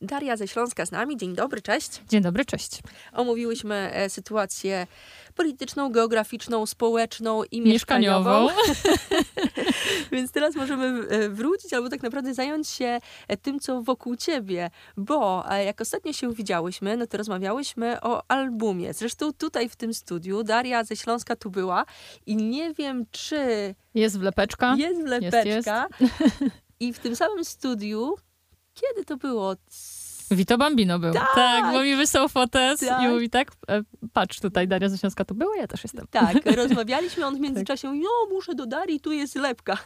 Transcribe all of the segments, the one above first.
Daria ze Śląska z nami. Dzień dobry, cześć. Dzień dobry, cześć. Omówiłyśmy e, sytuację polityczną, geograficzną, społeczną i mieszkaniową. mieszkaniową. Więc teraz możemy e, wrócić albo tak naprawdę zająć się e, tym, co wokół ciebie. Bo jak ostatnio się widziałyśmy, no to rozmawiałyśmy o albumie. Zresztą tutaj w tym studiu Daria ze Śląska tu była i nie wiem, czy... Jest wlepeczka. Jest wlepeczka. Jest, jest. I w tym samym studiu kiedy to było? Vito Bambino był. Tak, tak bo mi wysłał fotę tak. i mówi tak, e, patrz tutaj, Daria Zaśniowska tu była, ja też jestem. Tak, rozmawialiśmy, on w międzyczasie mówi, no muszę do Darii, tu jest lepka.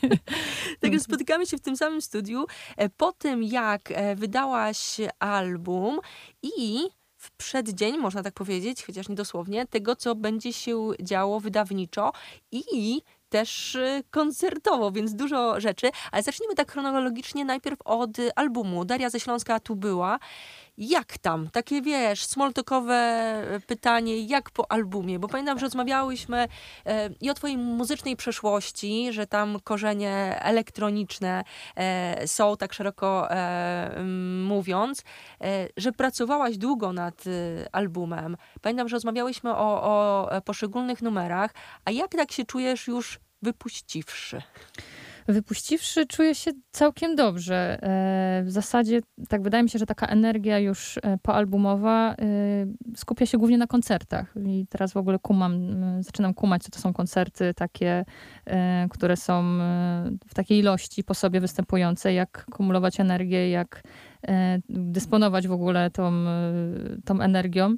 Także spotykamy się w tym samym studiu. E, po tym, jak e, wydałaś album i w przeddzień, można tak powiedzieć, chociaż nie dosłownie, tego, co będzie się działo wydawniczo i też y, koncertowo, więc dużo rzeczy. Ale zacznijmy tak chronologicznie najpierw od albumu. Daria ze Śląska tu była. Jak tam? Takie wiesz, smoltokowe pytanie, jak po albumie? Bo pamiętam, że rozmawiałyśmy e, i o twojej muzycznej przeszłości, że tam korzenie elektroniczne e, są, tak szeroko e, mówiąc, e, że pracowałaś długo nad y, albumem. Pamiętam, że rozmawiałyśmy o, o poszczególnych numerach. A jak tak się czujesz już wypuściwszy? Wypuściwszy, czuję się całkiem dobrze. E, w zasadzie, tak wydaje mi się, że taka energia już e, poalbumowa e, skupia się głównie na koncertach. I teraz w ogóle kumam, zaczynam kumać, co to są koncerty takie, które są w takiej ilości po sobie występujące, jak kumulować energię, jak dysponować w ogóle tą, tą energią.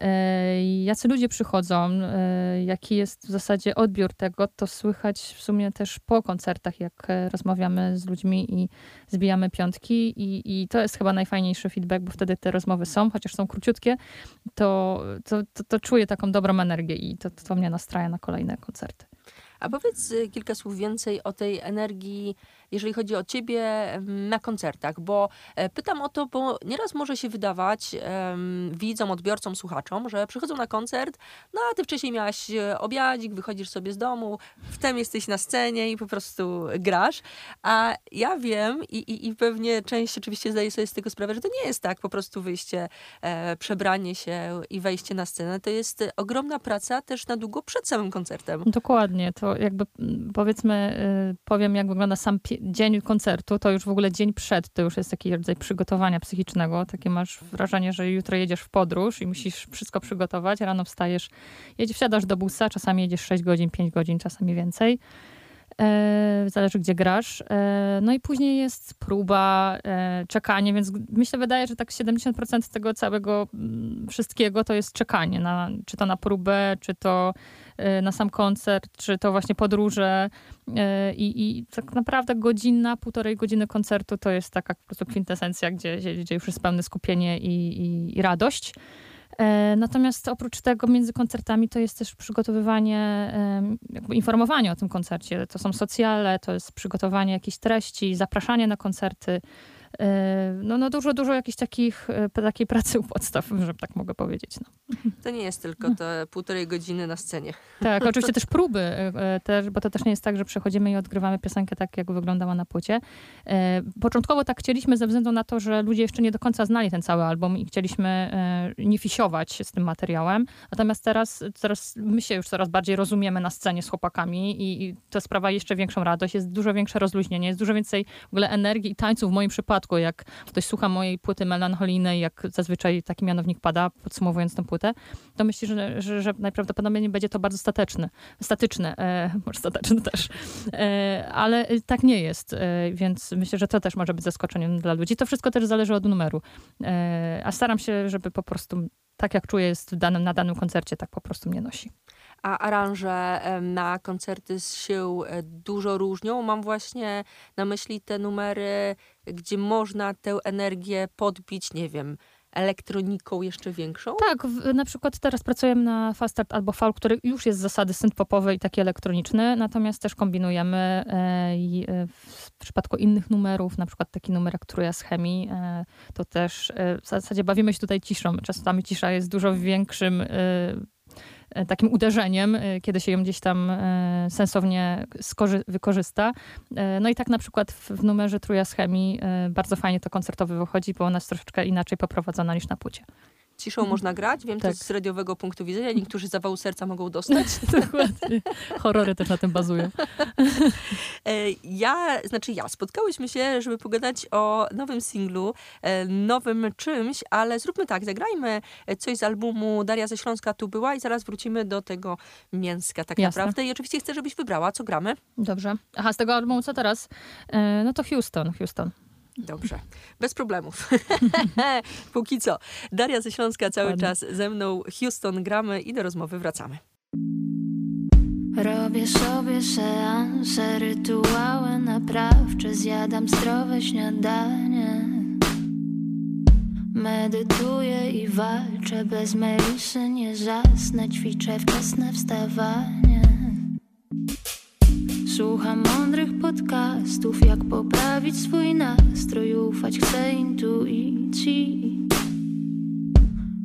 E, jacy ludzie przychodzą, e, jaki jest w zasadzie odbiór tego, to słychać w sumie też po koncertach, jak e, rozmawiamy z ludźmi i zbijamy piątki i, i to jest chyba najfajniejszy feedback, bo wtedy te rozmowy są, chociaż są króciutkie, to, to, to, to czuję taką dobrą energię i to, to mnie nastraja na kolejne koncerty. A powiedz kilka słów więcej o tej energii jeżeli chodzi o ciebie na koncertach, bo e, pytam o to, bo nieraz może się wydawać um, widzom, odbiorcom, słuchaczom, że przychodzą na koncert, no a ty wcześniej miałaś e, obiadzik, wychodzisz sobie z domu, wtem jesteś na scenie i po prostu grasz, a ja wiem i, i, i pewnie część oczywiście zdaje sobie z tego sprawę, że to nie jest tak po prostu wyjście, e, przebranie się i wejście na scenę, to jest ogromna praca też na długo przed samym koncertem. Dokładnie, to jakby powiedzmy, y, powiem jak wygląda sam dzień koncertu, to już w ogóle dzień przed, to już jest taki rodzaj przygotowania psychicznego. Takie masz wrażenie, że jutro jedziesz w podróż i musisz wszystko przygotować. Rano wstajesz, jedziesz, wsiadasz do busa, czasami jedziesz 6 godzin, 5 godzin, czasami więcej. E, zależy gdzie grasz. E, no i później jest próba, e, czekanie, więc myślę, wydaje, że tak 70% tego całego mm, wszystkiego to jest czekanie, na, czy to na próbę, czy to na sam koncert, czy to właśnie podróże i, i tak naprawdę godzina, półtorej godziny koncertu to jest taka po prostu kwintesencja, gdzie, gdzie już jest pełne skupienie i, i, i radość. E, natomiast oprócz tego między koncertami to jest też przygotowywanie, jakby informowanie o tym koncercie. To są socjale, to jest przygotowanie jakichś treści, zapraszanie na koncerty. E, no, no dużo, dużo jakichś takich, e, takiej pracy u podstaw, że tak mogę powiedzieć. No. To nie jest tylko te półtorej godziny na scenie. Tak, oczywiście też próby, e, też, bo to też nie jest tak, że przechodzimy i odgrywamy piosenkę tak, jak wyglądała na płycie. Początkowo tak chcieliśmy ze względu na to, że ludzie jeszcze nie do końca znali ten cały album i chcieliśmy nie fisiować z tym materiałem. Natomiast teraz, teraz my się już coraz bardziej rozumiemy na scenie z chłopakami i, i to sprawa jeszcze większą radość, jest dużo większe rozluźnienie, jest dużo więcej w ogóle energii i tańców w moim przypadku jak ktoś słucha mojej płyty melancholijnej, jak zazwyczaj taki mianownik pada, podsumowując tę płytę, to myśli, że, że, że najprawdopodobniej będzie to bardzo stateczne, statyczne, e, może stateczne też, e, ale tak nie jest, e, więc myślę, że to też może być zaskoczeniem dla ludzi. To wszystko też zależy od numeru, e, a staram się, żeby po prostu tak jak czuję jest danym, na danym koncercie, tak po prostu mnie nosi a aranże na koncerty się e, dużo różnią. Mam właśnie na myśli te numery, gdzie można tę energię podbić, nie wiem, elektroniką jeszcze większą? Tak, w, na przykład teraz pracujemy na Fast Start albo Fall, który już jest z zasady synth-popowy i taki elektroniczny, natomiast też kombinujemy e, e, w przypadku innych numerów, na przykład taki numer jak Truja z chemii, e, to też e, w zasadzie bawimy się tutaj ciszą. Czasami cisza jest dużo większym e, takim uderzeniem, e, kiedy się ją gdzieś tam e, sensownie wykorzysta. No i tak na przykład w, w numerze Truja z Chemii bardzo fajnie to koncertowy wychodzi, bo ona jest troszeczkę inaczej poprowadzona niż na płycie ciszą mhm. można grać. Wiem tak. to z radiowego punktu widzenia. Niektórzy zawału serca mogą dostać. Dokładnie. Horrory też na tym bazują. E, ja, znaczy ja, spotkałyśmy się, żeby pogadać o nowym singlu, e, nowym czymś, ale zróbmy tak, zagrajmy coś z albumu Daria ze Śląska tu była i zaraz wrócimy do tego mięska tak Jasne. naprawdę. I oczywiście chcę, żebyś wybrała, co gramy. Dobrze. Aha, z tego albumu co teraz? E, no to Houston, Houston. Dobrze, bez problemów. Póki co. Daria ze Śląska cały Ładnie. czas ze mną. Houston gramy i do rozmowy wracamy. Robię sobie seanse, rytuały naprawcze, zjadam zdrowe śniadanie. Medytuję i walczę, bez melisy nie zasnę, ćwiczę wczesne wstawanie. Słucham mądrych podcastów, jak poprawić swój nastrój, ufać chcę intuicji.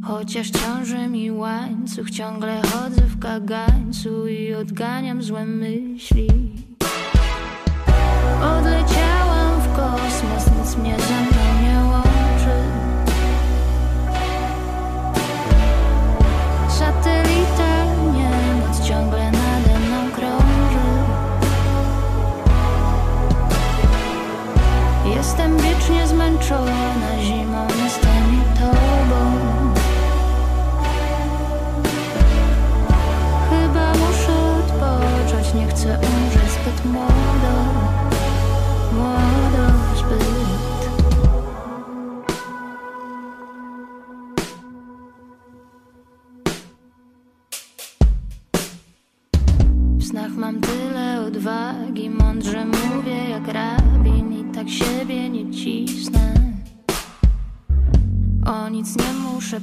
Chociaż ciąży mi łańcuch, ciągle chodzę w kagańcu i odganiam złe myśli.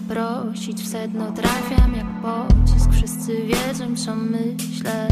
Prosić, w sedno trafiam jak pocisk Wszyscy wiedzą co myślę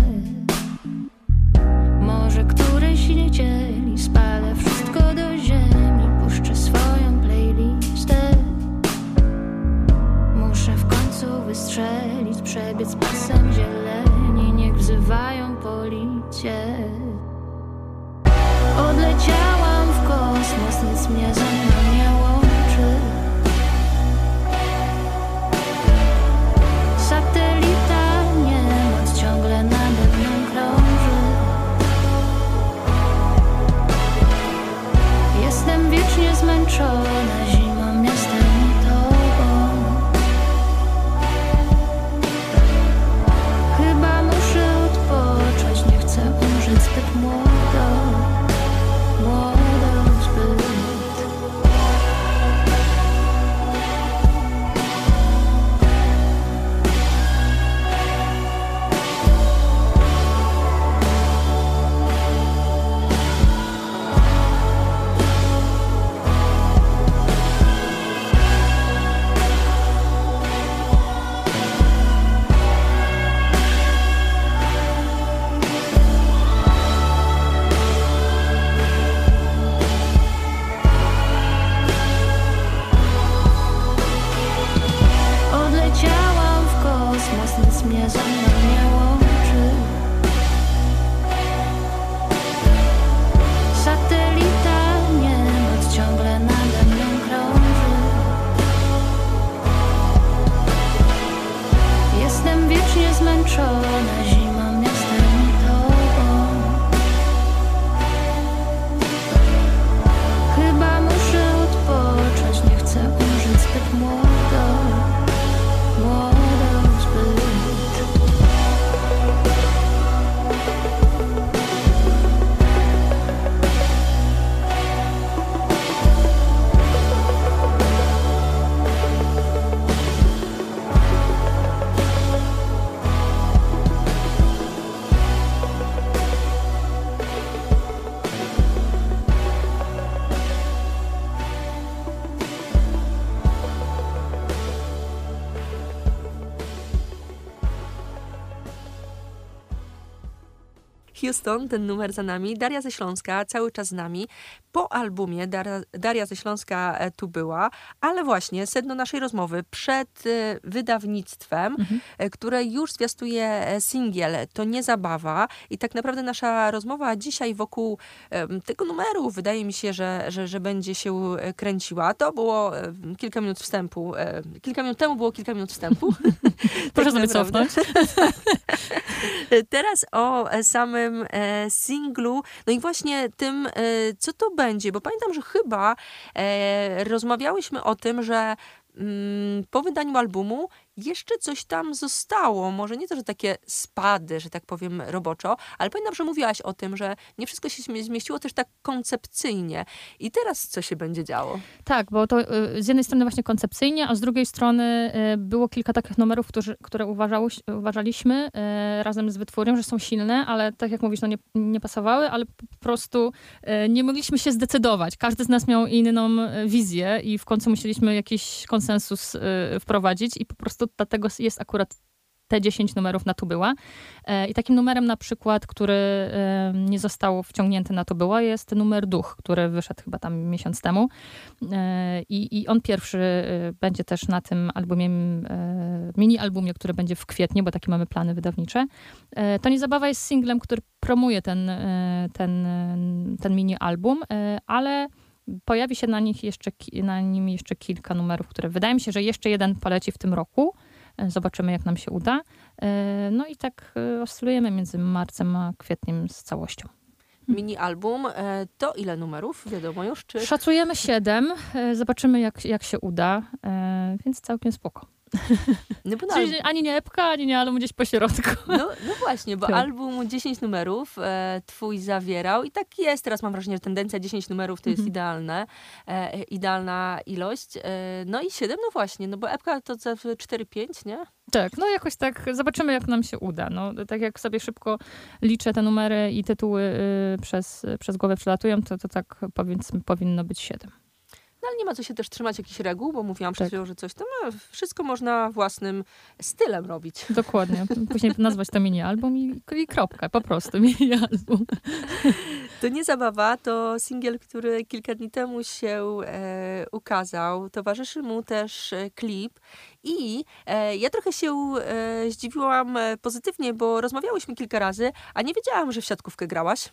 Houston, ten numer za nami. Daria ze Śląska, cały czas z nami. Po albumie Daria, Daria ze Śląska e, tu była, ale właśnie sedno naszej rozmowy przed e, wydawnictwem, mhm. które już zwiastuje singiel To nie zabawa i tak naprawdę nasza rozmowa dzisiaj wokół tego numeru wydaje mi się, że, że, że będzie się kręciła. To było kilka minut wstępu. Kilka minut temu było kilka minut wstępu. Proszę tak sobie cofnąć. Teraz o samym e, singlu, no i właśnie tym, e, co to będzie, bo pamiętam, że chyba e, rozmawiałyśmy o tym, że mm, po wydaniu albumu jeszcze coś tam zostało. Może nie to, że takie spady, że tak powiem roboczo, ale pamiętam, że mówiłaś o tym, że nie wszystko się zmieściło też tak koncepcyjnie. I teraz co się będzie działo? Tak, bo to y, z jednej strony właśnie koncepcyjnie, a z drugiej strony y, było kilka takich numerów, którzy, które uważaliśmy y, razem z wytwórnią, że są silne, ale tak jak mówisz, no nie, nie pasowały, ale po prostu nie mogliśmy się zdecydować. Każdy z nas miał inną wizję i w końcu musieliśmy jakiś konsensus wprowadzić i po prostu dlatego jest akurat te 10 numerów na tubyła. E, I takim numerem na przykład, który e, nie został wciągnięty na tubyła jest numer Duch, który wyszedł chyba tam miesiąc temu. E, I, i on pierwszy będzie też na tym albumie, mini albumie, który będzie w kwietniu, bo takie mamy plany wydawnicze. To nie zabawa jest singlem, który promuje ten, ten, ten mini album, ale pojawi się na, nich jeszcze, na nim jeszcze kilka numerów, które wydaje mi się, że jeszcze jeden poleci w tym roku. E, zobaczymy, jak nam się uda. E, no i tak e, oscylujemy między marcem a kwietniem z całością. Mini album, to ile numerów? Wiadomo już? Czy... Szacujemy siedem. Zobaczymy, jak, jak się uda, więc całkiem spoko. No bo Czyli ani nie epka, ani nie album gdzieś po środku. No, no właśnie, bo tak. album 10 numerów e, twój zawierał i tak jest. Teraz mam wrażenie, że tendencja 10 numerów to jest mhm. idealne, e, idealna ilość. E, no i 7, no właśnie, no bo epka to 4-5, nie? Tak, no jakoś tak zobaczymy, jak nam się uda. No, tak jak sobie szybko liczę te numery i tytuły y, przez, przez głowę przelatują, to, to tak powiedzmy, powinno być 7. Ale nie ma co się też trzymać jakichś reguł, bo mówiłam przed tak. chwilą, że coś tam, no, wszystko można własnym stylem robić. Dokładnie. Później nazwać to mini album i, i kropka, po prostu mini album. To nie zabawa, to singiel, który kilka dni temu się e, ukazał. Towarzyszy mu też e, klip i e, ja trochę się e, zdziwiłam e, pozytywnie, bo rozmawiałyśmy kilka razy, a nie wiedziałam, że w siatkówkę grałaś.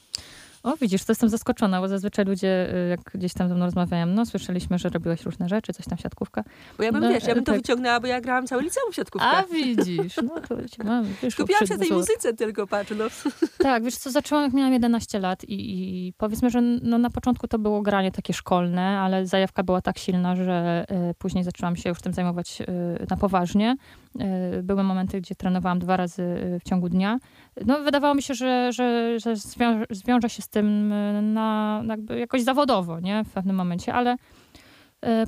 O, widzisz, to jestem zaskoczona, bo zazwyczaj ludzie, y, jak gdzieś tam ze mną rozmawiają, no słyszeliśmy, że robiłeś różne rzeczy, coś tam siatkówka. Bo ja bym, no, wiesz, ja bym to tak. wyciągnęła, bo ja grałam całe liceum w siatkówkę. A widzisz, no to ci mam, wiesz, Skupiałam się tej muzyce tylko, patrz, no. Tak, wiesz co, zaczęłam jak miałam 11 lat i, i powiedzmy, że no, na początku to było granie takie szkolne, ale zajawka była tak silna, że y, później zaczęłam się już tym zajmować y, na poważnie. Y, były momenty, gdzie trenowałam dwa razy y, w ciągu dnia. No, wydawało mi się, że, że, że zwiąże, się z tym y, na, jakby jakoś zawodowo, nie? W pewnym momencie, ale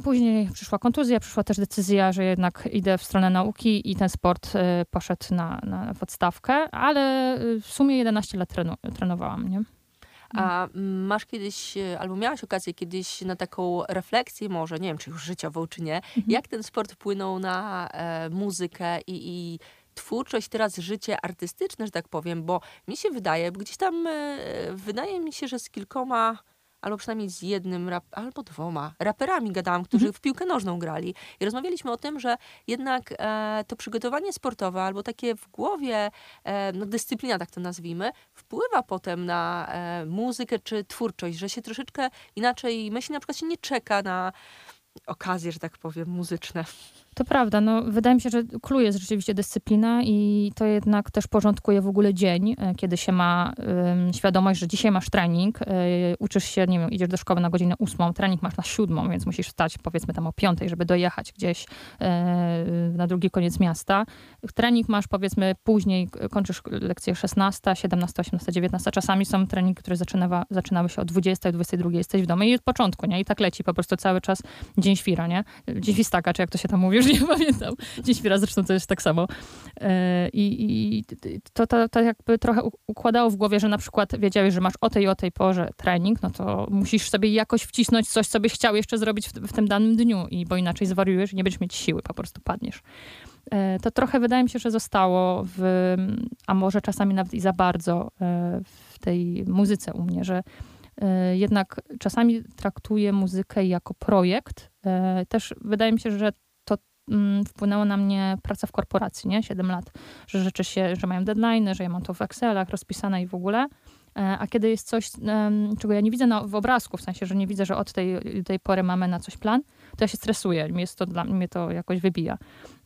Później przyszła kontuzja, przyszła też decyzja, że jednak idę w stronę nauki i ten sport poszedł na, na podstawkę, ale w sumie 11 lat trenu, trenowałam, nie? A masz kiedyś, albo miałaś okazję kiedyś na taką refleksję może, nie wiem, czy już życiową, czy nie, mhm. jak ten sport wpłynął na e, muzykę i, i twórczość, teraz życie artystyczne, że tak powiem, bo mi się wydaje, bo gdzieś tam e, wydaje mi się, że z kilkoma albo przynajmniej z jednym, rap, albo dwoma raperami gadałam, którzy mhm. w piłkę nożną grali. I rozmawialiśmy o tym, że jednak e, to przygotowanie sportowe, albo takie w głowie, e, no dyscyplina, tak to nazwijmy, wpływa potem na e, muzykę czy twórczość, że się troszeczkę inaczej myśli, na przykład się nie czeka na okazje, że tak powiem, muzyczne. To prawda. No, wydaje mi się, że clue jest rzeczywiście dyscyplina i to jednak też porządkuje w ogóle dzień, e, kiedy się ma świadomość, że dzisiaj masz trening, y, uczysz się, nie wiem, idziesz do szkoły na godzinę ósmą, trening masz na siódmą, więc musisz wstać powiedzmy tam o piątej, żeby dojechać gdzieś y, na drugi koniec miasta. Trening masz powiedzmy później, kończysz lekcję 16, 17, 18, 19. Czasami są treningi, które zaczynawa, zaczynały się o 20, 22 jesteś w domu i od początku, nie? I tak leci po prostu cały czas dzień świra, nie? Dzień świstaka, czy jak to się tam mówi, już nie pamiętam. Dziś zresztą to jest tak samo. E, I, i to, to, to jakby trochę układało w głowie, że na przykład wiedziałeś, że masz o tej o tej porze trening, no to musisz sobie jakoś wcisnąć coś, co byś chciał jeszcze zrobić w, w tym danym dniu, i bo inaczej zwariujesz nie będziesz mieć siły, po prostu padniesz. E, to trochę wydaje mi się, że zostało w, a może czasami nawet i za bardzo e, w tej muzyce u mnie, że jednak czasami traktuję muzykę jako projekt. Też wydaje mi się, że mm, wpłynęło na mnie praca w korporacji, nie? 7 lat, że rzeczy się, że mają deadline, że ja mam to w Excelach rozpisane i w ogóle. E, a kiedy jest coś, czego ja nie widzę na, w obrazku, w sensie, że nie widzę, że od tej, tej pory mamy na coś plan, to ja się stresuję. Mnie, to, dla mnie to jakoś wybija.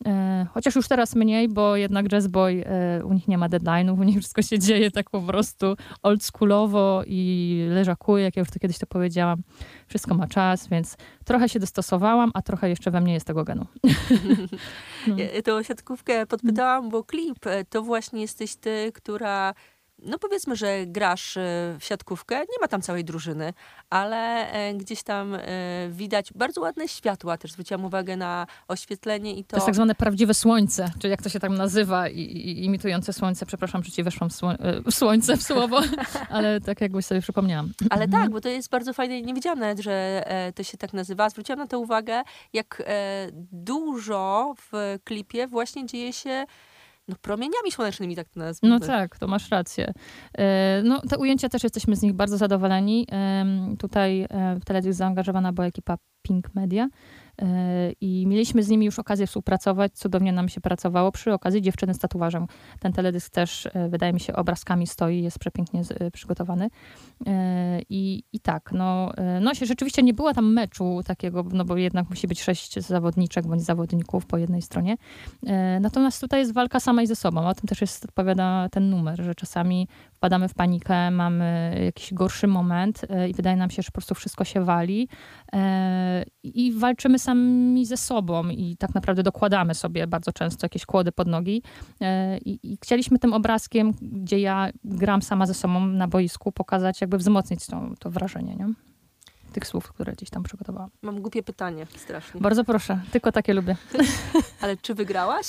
E, chociaż już teraz mniej, bo jednak Jazz Boy, e, u nich nie ma deadline'ów, u nich wszystko się dzieje tak po prostu oldschoolowo i leżakuje, jak ja już to kiedyś to powiedziałam. Wszystko ma czas, więc trochę się dostosowałam, a trochę jeszcze we mnie jest tego genu. no. Ja tą siatkówkę podpytałam, bo klip to właśnie jesteś ty, która no powiedzmy, że grasz e, w siatkówkę, nie ma tam całej drużyny, ale e, gdzieś tam e, widać bardzo ładne światła. Też zwróciłam uwagę na oświetlenie i to... To jest tak zwane prawdziwe słońce, czyli jak to się tam nazywa, i, i imitujące słońce. Przepraszam, że ci weszłam w, sło w słońce, w słowo, ale tak jakbyś sobie przypomniałam. Ale tak, bo to jest bardzo fajne i nie wiedziałam nawet, że to się tak nazywa. Zwróciłam na to uwagę, jak dużo w klipie właśnie dzieje się no, promieniami słonecznymi, tak to nazwijmy. No tak, to masz rację. E, no, te ujęcia też jesteśmy z nich bardzo zadowoleni. Tutaj e, w teledysk zaangażowana była ekipa Pink Media. E, I mieliśmy z nimi już okazję współpracować. Cudownie nam się pracowało przy okazji dziewczyny z tatuażem. Ten teledysk też, e, wydaje mi się, obrazkami stoi, jest przepięknie e, przygotowany. I, i tak, no, no się rzeczywiście nie było tam meczu takiego, no bo jednak musi być sześć zawodniczek bądź zawodników po jednej stronie. Natomiast tutaj jest walka samej ze sobą. O tym też jest, odpowiada ten numer, że czasami wpadamy w panikę, mamy jakiś gorszy moment i wydaje nam się, że po prostu wszystko się wali i walczymy sami ze sobą i tak naprawdę dokładamy sobie bardzo często jakieś kłody pod nogi. E, I, I, chcieliśmy tym obrazkiem, gdzie ja gram sama ze sobą na boisku, pokazać, jakby wzmocnić to, to wrażenie, nie? tych słów, które gdzieś tam przygotowałam. Mam głupie pytanie, strasznie. Bardzo proszę, tylko takie lubię. Ale czy wygrałaś?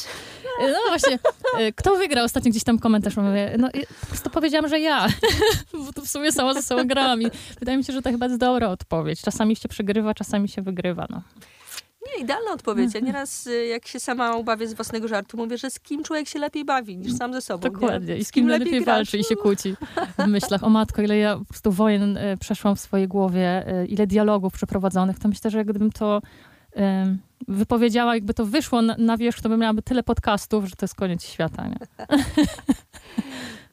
E, no właśnie, e, kto wygrał? Ostatnio gdzieś tam komentarz mówię, no po prostu powiedziałam, że ja, bo tu w sumie sama ze sobą grałam i wydaje mi się, że to chyba jest dobra odpowiedź. Czasami się przegrywa, czasami się wygrywa, no. Nie, idealna odpowiedź. Ja nieraz, y, jak się sama ubawię z własnego żartu, mówię, że z kim człowiek się lepiej bawi niż sam ze sobą. Dokładnie. Nie? I z kim, lepiej, lepiej walczy i się kłóci. W myślach, o matko, ile ja po prostu wojen y, przeszłam w swojej głowie, y, ile dialogów przeprowadzonych, to myślę, że gdybym to wypowiedziała, jakby to wyszło na, na wierzch, to bym miałaby tyle podcastów, że to jest koniec świata. Nie?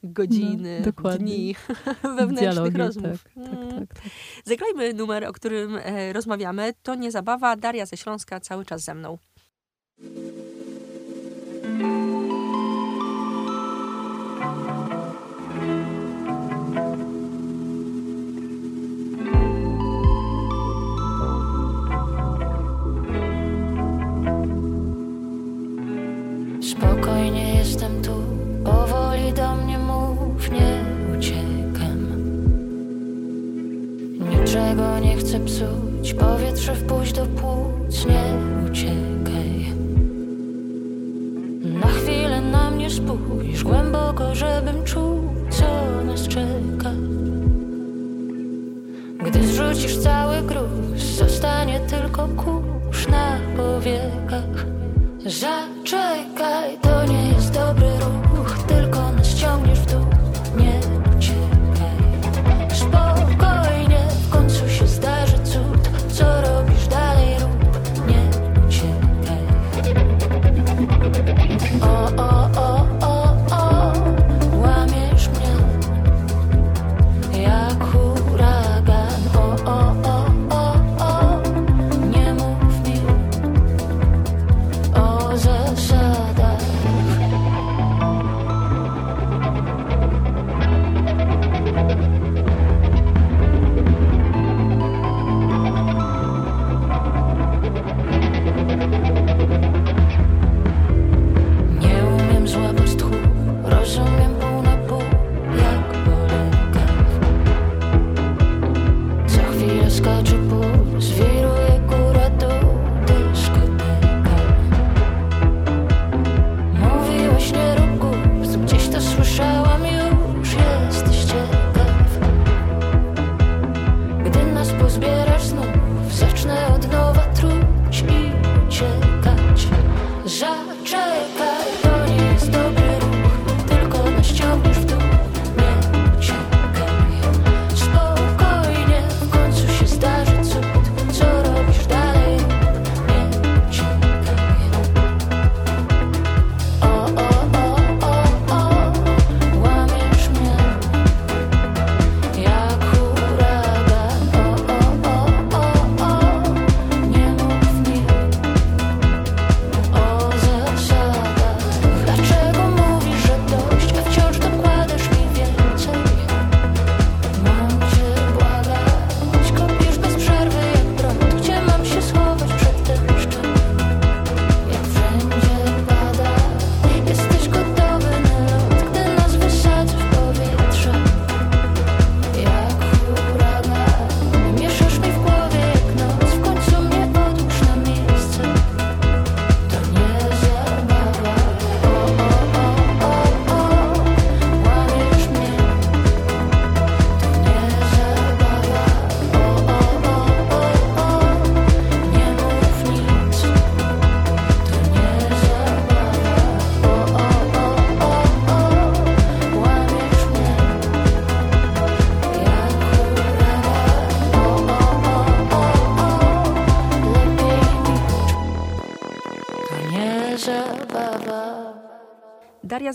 godziny, no, dni wewnętrznych Dialogi, rozmów. Tak, tak, mm. tak, tak, Zagrajmy numer, o którym e, rozmawiamy. To nie zabawa. Daria ze Śląska cały czas ze mną. Spokojnie jestem tu, Chcę psuć, powietrze wpuść do płuc, nie uciekaj. Na chwilę na mnie spójrz, głęboko, żebym czuł, co nas czeka. Gdy zrzucisz cały gruz, zostanie tylko kurz na powiekach. Zaczekaj, to nie jest dobry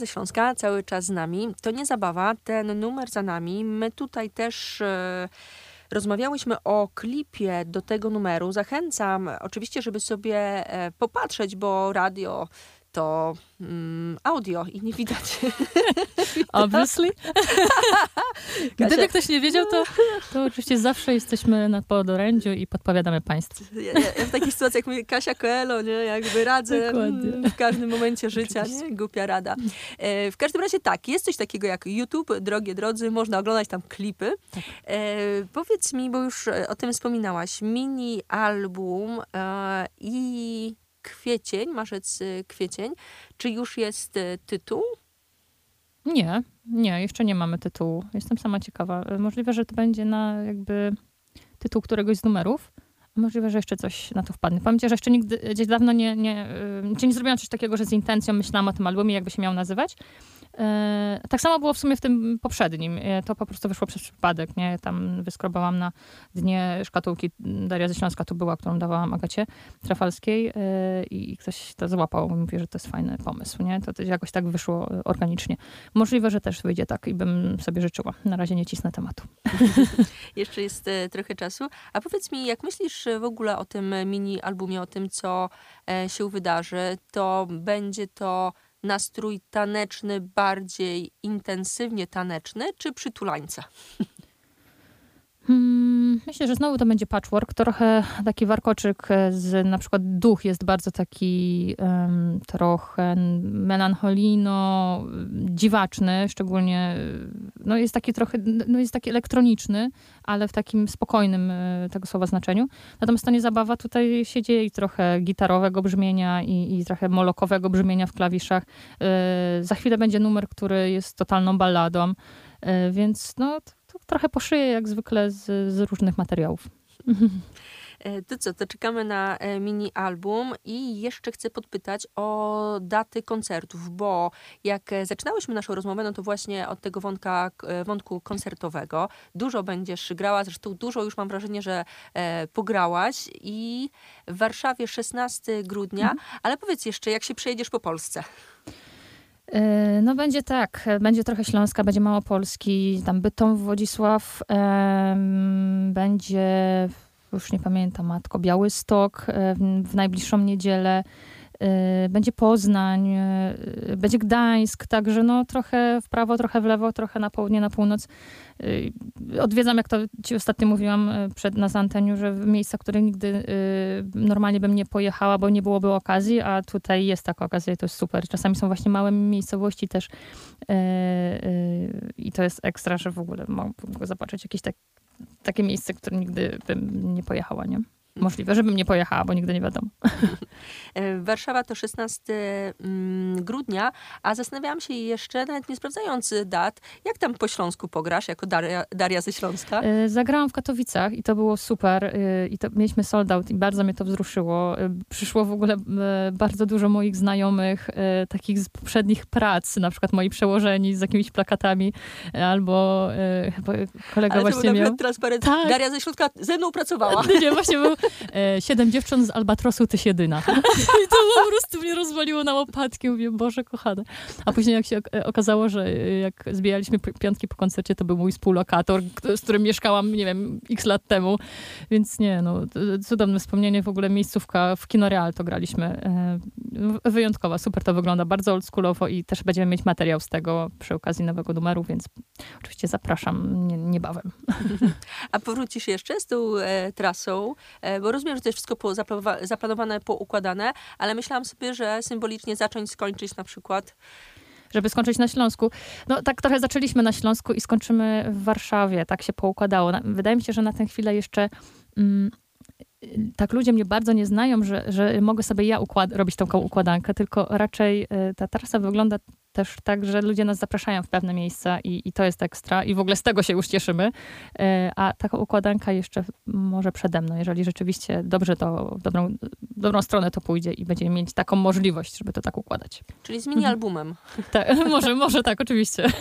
ze Śląska cały czas z nami. To nie zabawa, ten numer za nami. My tutaj też e, rozmawiałyśmy o klipie do tego numeru. Zachęcam oczywiście, żeby sobie e, popatrzeć, bo radio to mm, audio i nie widać. Obviously. Gdyby ktoś nie wiedział, to, to oczywiście zawsze jesteśmy na podorędziu i podpowiadamy Państwu. Ja, ja, w takich sytuacjach mówię Kasia Coelho, nie? Jakby radzę Dokładnie. mm, w każdym momencie życia, nie? Głupia rada. E, w każdym razie tak, jest coś takiego jak YouTube, drogie drodzy, można oglądać tam klipy. E, powiedz mi, bo już o tym wspominałaś, mini album e, i kwiecień, marzec, e, kwiecień. Czy już jest e, tytuł? Nie, nie, jeszcze nie mamy tytułu. Jestem sama ciekawa. Możliwe, że to będzie na jakby tytuł któregoś z numerów. Możliwe, że jeszcze coś na to wpadnie. Powiem ci, że jeszcze nigdy, gdzieś dawno nie, nie, y, czy nie zrobiłam coś takiego, że z intencją myślałam o tym albumie, jakby się miał nazywać. E, Tak samo było w sumie w tym poprzednim. E, To po prostu wyszło przez przypadek, nie? Tam wyskrobałam na dnie szkatułki Daria ze Śląska, to była, którą dawałam Agacie Trafalskiej e, i ktoś to złapał i mówi, że to jest fajny pomysł, nie? To, jakoś tak wyszło organicznie. Możliwe, że też wyjdzie tak i bym sobie życzyła. Na razie nie cisnę tematu. Jeszcze jest trochę czasu. A powiedz mi, jak myślisz w ogóle o tym mini albumie, o tym, co się wydarzy, to będzie to nastrój taneczny, bardziej intensywnie taneczny, czy przytulańca? Hmm, myślę, że znowu to będzie patchwork. Trochę taki warkoczyk e, z na przykład duch jest bardzo taki em, trochę melancholijno, dziwaczny, szczególnie e, no jest taki trochę, no jest taki elektroniczny, ale w takim spokojnym e, tego słowa znaczeniu. Natomiast to nie zabawa, tutaj się dzieje i trochę gitarowego brzmienia i, i trochę molokowego brzmienia w klawiszach. E, Za chwilę będzie numer, który jest totalną balladą, e, więc no trochę poszyję jak zwykle z, z różnych materiałów. E, To co, to czekamy na e, mini album i jeszcze chcę podpytać o daty koncertów, bo jak e, zaczynałyśmy naszą rozmowę, no to właśnie od tego wątka, wątku koncertowego. Dużo będziesz grała, zresztą dużo już mam wrażenie, że e, pograłaś i w Warszawie 16 grudnia, ale powiedz jeszcze, jak się przejedziesz po Polsce? E, No będzie tak, będzie trochę Śląska, będzie Małopolski, tam Bytom, Wodzisław, będzie, już nie pamiętam, Matko, Białystok w, najbliższą niedzielę, będzie Poznań, e, będzie Gdańsk, także no trochę w prawo, trochę w lewo, trochę na południe, na północ. E, Odwiedzam, jak to ci ostatnio mówiłam przed na anteniu, że miejsca, które nigdy normalnie bym nie pojechała, bo nie byłoby okazji, a tutaj jest taka okazja i to jest super. Czasami są właśnie małe miejscowości też i to jest ekstra, że w ogóle mogę zobaczyć jakieś tak, takie miejsce, które nigdy bym nie pojechała, nie? Możliwe, żebym nie pojechała, bo nigdy nie wiadomo. E, Warszawa to 16 mm, grudnia, a zastanawiałam się jeszcze, nawet nie sprawdzając dat, jak tam po Śląsku pograsz, jako Daria, Daria ze Śląska? E, Zagrałam w Katowicach i to było super. e, I to mieliśmy sold out i bardzo mnie to wzruszyło. Przyszło w ogóle bardzo dużo moich znajomych, takich z poprzednich prac, na przykład moi przełożeni z jakimiś plakatami, albo chyba kolega Ale właśnie miał. transparent. Tak. Daria ze Śląska ze mną pracowała. Nie, właśnie był siedem dziewcząt z Albatrosu, tyś jedyna. I to po prostu mnie rozwaliło na łopatki. Mówię, Boże kochane. A później jak się e, okazało, że e, jak zbijaliśmy pi- piątki po koncercie, to był mój współlokator, z którym mieszkałam, nie wiem, x lat temu. Więc nie, no, cudowne wspomnienie. W ogóle miejscówka w Kino Real to graliśmy. E, wyjątkowa, super to wygląda, bardzo oldschoolowo i też będziemy mieć materiał z tego przy okazji nowego numeru, więc oczywiście zapraszam nie, niebawem. A powrócisz jeszcze z tą e, trasą, e, bo rozumiem, że to jest wszystko po, zaplanowa- zaplanowane, poukładane, ale myślałam sobie, że symbolicznie zacząć, skończyć na przykład. żeby skończyć na Śląsku. No tak trochę zaczęliśmy na Śląsku i skończymy w Warszawie. Tak się poukładało. Wydaje mi się, że na tę chwilę jeszcze mm, tak ludzie mnie bardzo nie znają, że, że mogę sobie ja robić tą układankę, tylko raczej y, ta trasa wygląda też tak, że ludzie nas zapraszają w pewne miejsca i, i to jest ekstra i w ogóle z tego się już cieszymy. Y, A taka układanka jeszcze może przede mną, jeżeli rzeczywiście dobrze to, w dobrą, w dobrą stronę to pójdzie i będziemy mieć taką możliwość, żeby to tak układać. Czyli z mini-albumem. Tak, może, może tak, oczywiście.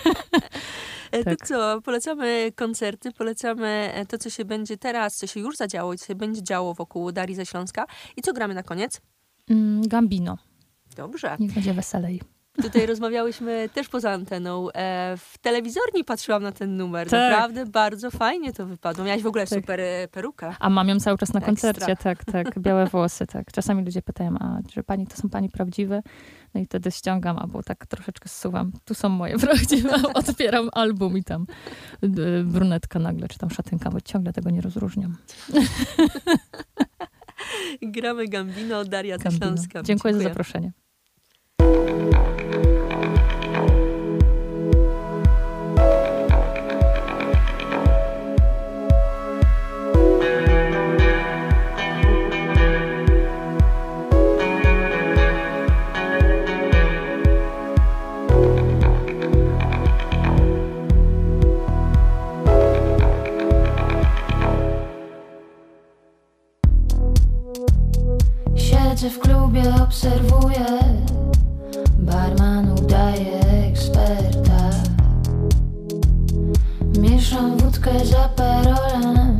E, Tak. To co, polecamy koncerty, polecamy e, to, co się będzie teraz, co się już zadziało i co się będzie działo wokół Darii ze Śląska. I co gramy na koniec? Mm, Gambino. Dobrze. Niech będzie weselej. Tutaj rozmawiałyśmy też poza anteną. E, w telewizorni patrzyłam na ten numer. Tak. Naprawdę bardzo fajnie to wypadło. Miałaś w ogóle Tak. super e, perukę. A mam ją cały czas na Ekstra. koncercie, tak, tak. Białe włosy, tak. Czasami ludzie pytają, a czy pani, to są pani prawdziwe? No i wtedy ściągam, albo tak troszeczkę zsuwam. Tu są moje prawdziwe. Otwieram album i tam brunetka nagle, czy tam szatynka, bo ciągle tego nie rozróżniam. Gramy Gambino, Daria Gambino. Śląska. Dziękuję za zaproszenie. Klubie, obserwuję. Barman udaje eksperta. Mieszam wódkę za perolem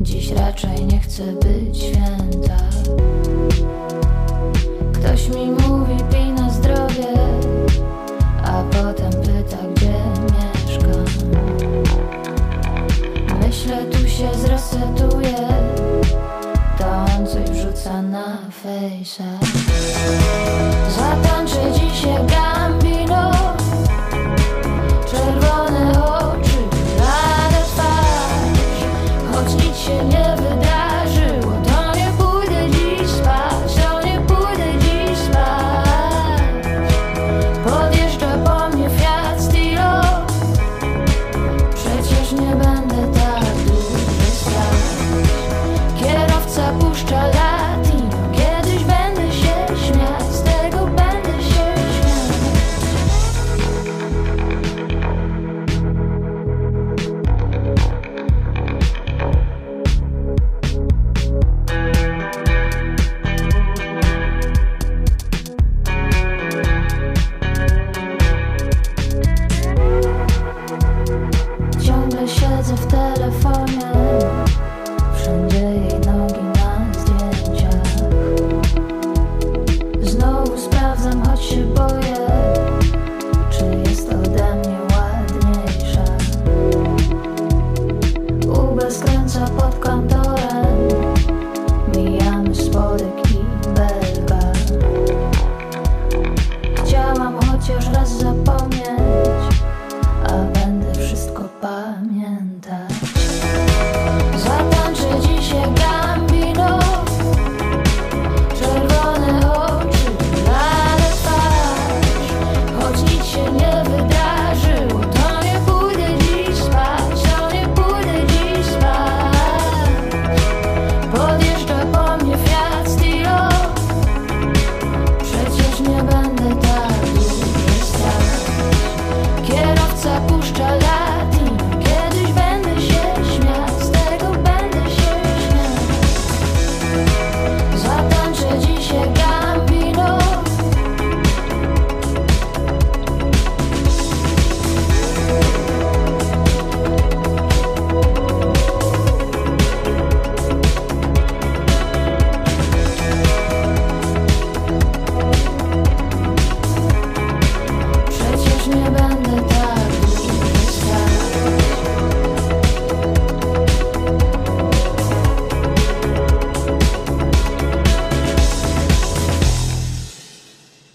Dziś raczej nie chcę być święta